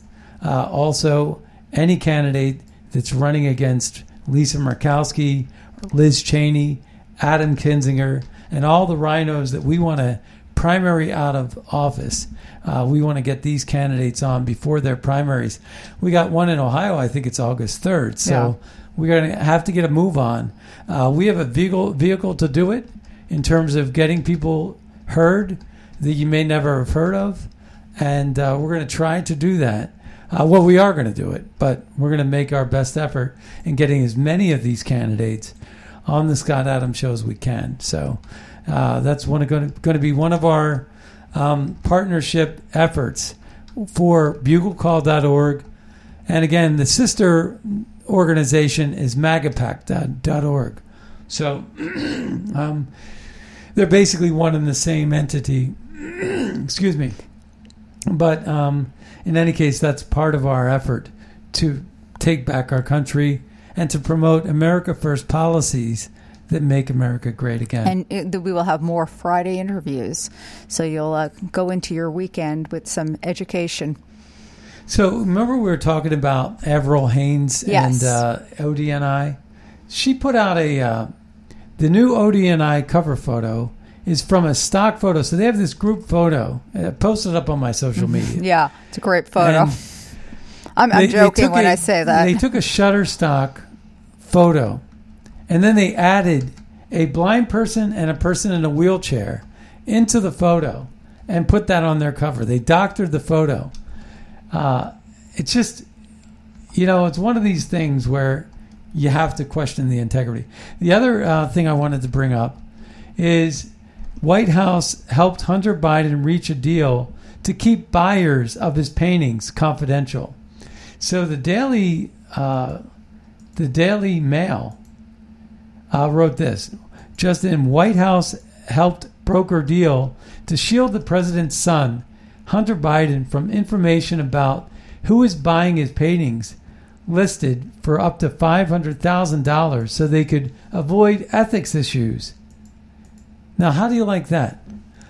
Uh, also, any candidate that's running against Lisa Murkowski, Liz Cheney, Adam Kinzinger, and all the rhinos that we want to primary out of office. Uh, we want to get these candidates on before their primaries. We got one in Ohio. I think it's August third. So we're going to have to get a move on. Uh, we have a vehicle vehicle to do it in terms of getting people heard that you may never have heard of, and uh, we're going to try to do that. Uh, well, we are going to do it, but we're going to make our best effort in getting as many of these candidates on the Scott Adams show as we can. So uh, that's one of going to, going to be one of our um, partnership efforts for BugleCall.org, and again, the sister organization is MAGAPAC.org. So um, they're basically one and the same entity. Excuse me. But um, in any case, that's part of our effort to take back our country and to promote America First policies that make America great again. And it, we will have more Friday interviews. So you'll uh, go into your weekend with some education. So remember we were talking about Avril Haines Yes. and uh, ODNI. She put out a uh, the new ODNI cover photo is from a stock photo. So they have this group photo uh, posted up on my social media. Yeah, it's a great photo. And I'm, I'm they- they joking took when a- I say that. They took a Shutterstock photo, and then they added a blind person and a person in a wheelchair into the photo and put that on their cover. They doctored the photo. Uh, it's just, you know, it's one of these things where you have to question the integrity. The other uh, thing I wanted to bring up is White House helped Hunter Biden reach a deal to keep buyers of his paintings confidential. So the Daily, uh, the Daily Mail uh, wrote this: just in, White House helped broker deal to shield the president's son, Hunter Biden, from information about who is buying his paintings listed for up to $500,000 so they could avoid ethics issues. Now, how do you like that?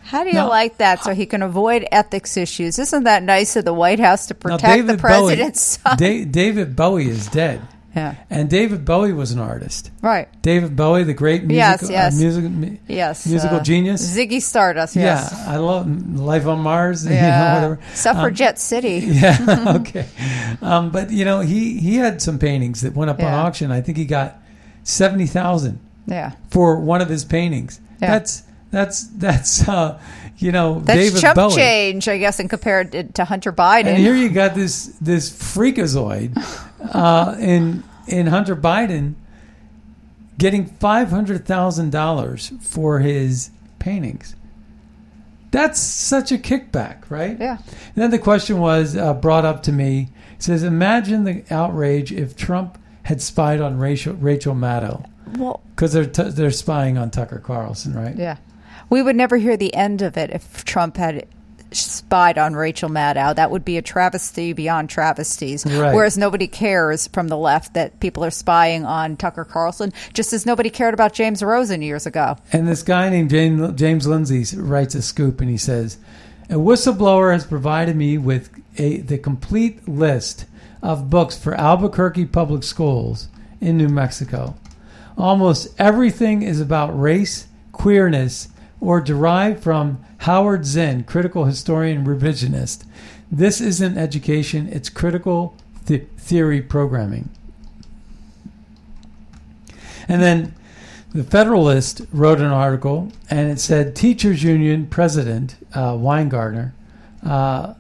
How do you Now- like that so he can avoid ethics issues? Isn't that nice of the White House to protect the president's Bowie, son? Da- David Bowie is dead. Yeah. And David Bowie was an artist. Right. David Bowie, the great music, Yes, yes. uh, music, mu- Yes. musical uh, genius. Ziggy Stardust, yes. Yeah, I love Life on Mars. you know, Yeah. whatever. Suffragette Um, City. Yeah, okay. Um, but you know, he he had some paintings that went up on auction. I think he got seventy thousand Yeah. for one of his paintings. Yeah. That's that's that's uh, you know That's David chump Bowie. change, I guess, and compared to, Hunter Biden. And here you got this this freakazoid uh, in in Hunter Biden getting five hundred thousand dollars for his paintings. That's such a kickback, right? Yeah. And then the question was uh, brought up to me. It says, "Imagine the outrage if Trump had spied on Rachel Rachel Maddow Well- because they're t- they're spying on Tucker Carlson, right? Yeah. We would never hear the end of it if Trump had spied on Rachel Maddow. That would be a travesty beyond travesties. Right. Whereas nobody cares from the left that people are spying on Tucker Carlson, just as nobody cared about James Rosen years ago. And this guy named James, James Lindsay writes a scoop and he says, A whistleblower has provided me with a, the complete list of books for Albuquerque Public Schools in New Mexico. Almost everything is about race, queerness, or derived from Howard Zinn, critical historian revisionist. This isn't education, it's critical th- theory programming. And then the Federalist wrote an article, and it said Teachers Union President uh, Weingartner uh,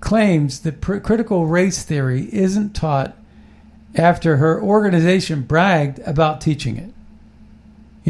claims that pr- critical race theory isn't taught after her organization bragged about teaching it.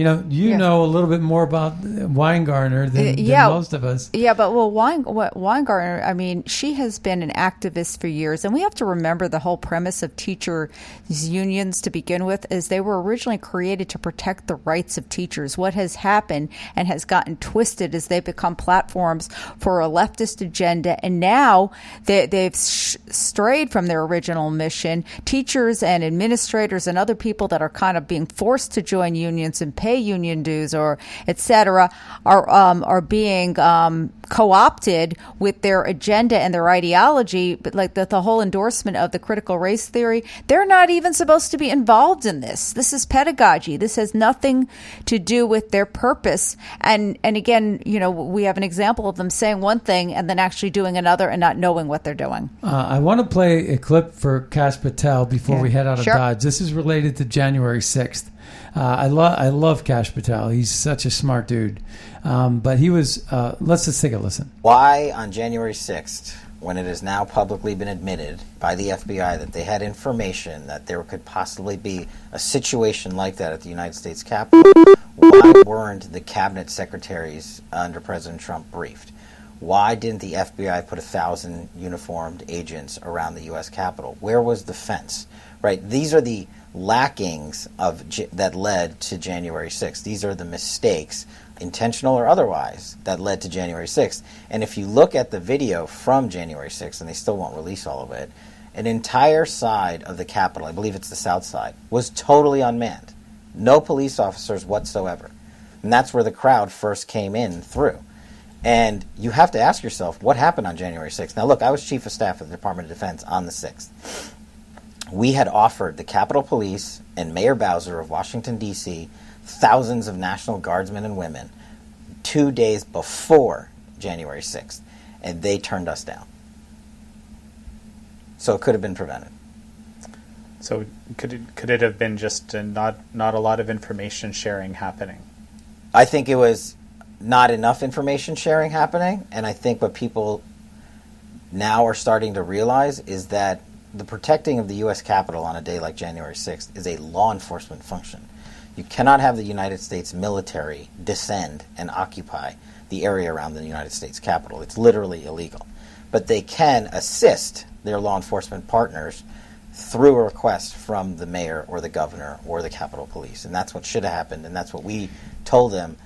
You know, you Yeah. know a little bit more about Weingartner than, uh, than yeah, most of us. Yeah, but well, Wein, what- Weingartner, I mean, she has been an activist for years, and we have to remember the whole premise of teachers unions to begin with is they were originally created to protect the rights of teachers. What has happened and has gotten twisted is they've become platforms for a leftist agenda, and now they, they've sh- strayed from their original mission. Teachers and administrators and other people that are kind of being forced to join unions and pay union dues or etc., are um, are being um, co-opted with their agenda and their ideology but like the, the whole endorsement of the critical race theory they're not even supposed to be involved in this this is pedagogy this has nothing to do with their purpose and and again you know we have an example of them saying one thing and then actually doing another and not knowing what they're doing Uh, I want to play a clip for Kash Patel before Yeah. we head out of Sure. Dodge. This is related to January 6th. Uh, I love I love Kash Patel. He's such a smart dude. Um, but he was. Uh, let's just take a listen. Why, on January 6th, when it has now publicly been admitted by the FBI that they had information that there could possibly be a situation like that at the United States Capitol, why weren't the cabinet secretaries under President Trump briefed? Why didn't the FBI put a thousand uniformed agents around the U.S. Capitol? Where was the fence? Right. These are the lackings of that led to January 6th. These are the mistakes, intentional or otherwise, that led to January 6th. And if you look at the video from January 6th, and they still won't release all of it, an entire side of the Capitol, I believe it's the south side, was totally unmanned. No police officers whatsoever. And that's where the crowd first came in through. And you have to ask yourself, what happened on January 6th? Now, look, I was chief of staff of the Department of Defense on the 6th. We had offered the Capitol Police and Mayor Bowser of Washington, D.C., thousands of National Guardsmen and women two days before January 6th, and they turned us down. So it could have been prevented. So could it, could it have been just not not a lot of information sharing happening? I think it was not enough information sharing happening, and I think what people now are starting to realize is that the protecting of the U.S. Capitol on a day like January 6th is a law enforcement function. You cannot have the United States military descend and occupy the area around the United States Capitol. It's literally illegal. But they can assist their law enforcement partners through a request from the mayor or the governor or the Capitol Police. And that's what should have happened, and that's what we told them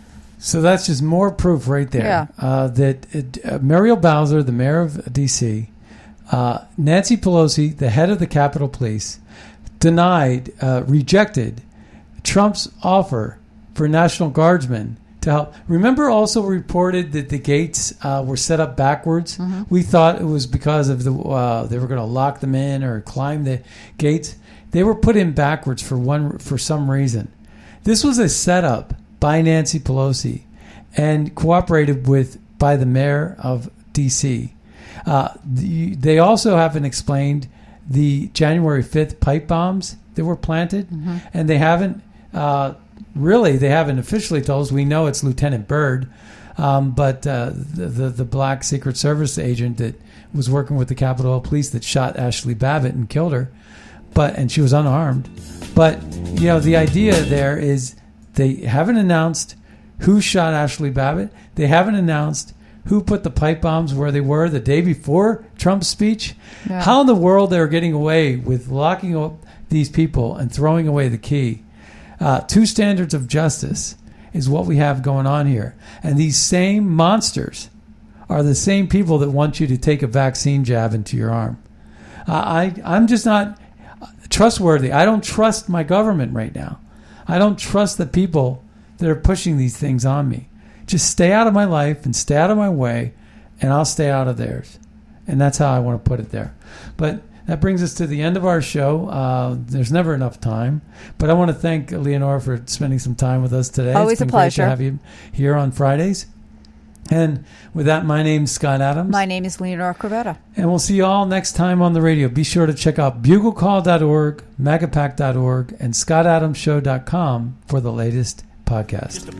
So that's just more proof right there Yeah. uh, that uh, Muriel Bowser, the mayor of D.C., uh, Nancy Pelosi, the head of the Capitol Police, denied, uh, rejected Trump's offer for National Guardsmen to help. Remember, also reported that the gates uh, were set up backwards. We thought it was because of the uh, they were going to lock them in or climb the gates. They were put in backwards for one for some reason. This was a setup by Nancy Pelosi and cooperated with by the mayor of D.C. Uh, the, they also haven't explained the January 5th pipe bombs that were planted, Mhm. and they haven't uh, really they haven't officially told us. We know it's Lieutenant Byrd, um, but uh, the, the the black Secret Service agent that was working with the Capitol Police that shot Ashli Babbitt and killed her, but and she was unarmed. But you know the idea there is they haven't announced who shot Ashli Babbitt. They haven't announced who put the pipe bombs where they were the day before Trump's speech. Yeah. How in the world they're getting away with locking up these people and throwing away the key? Uh, two standards of justice. is what we have going on here. And these same monsters are the same people that want you to take a vaccine jab into your arm. I, I'm just not trustworthy. I don't trust my government right now. I don't trust the people that are pushing these things on me. Just stay out of my life and stay out of my way, and I'll stay out of theirs. And that's how I want to put it there. But that brings us to the end of our show. Uh, there's never enough time, but I want to thank Leonora for spending some time with us today. Always it's been a pleasure. Great to have you here on Fridays. And with that, my name's Scott Adams. My name is Leonora Corvetta. And we'll see you all next time on the radio. Be sure to check out buglecall.org, MAGAPAC.org, and scottadamsshow.com for the latest podcast.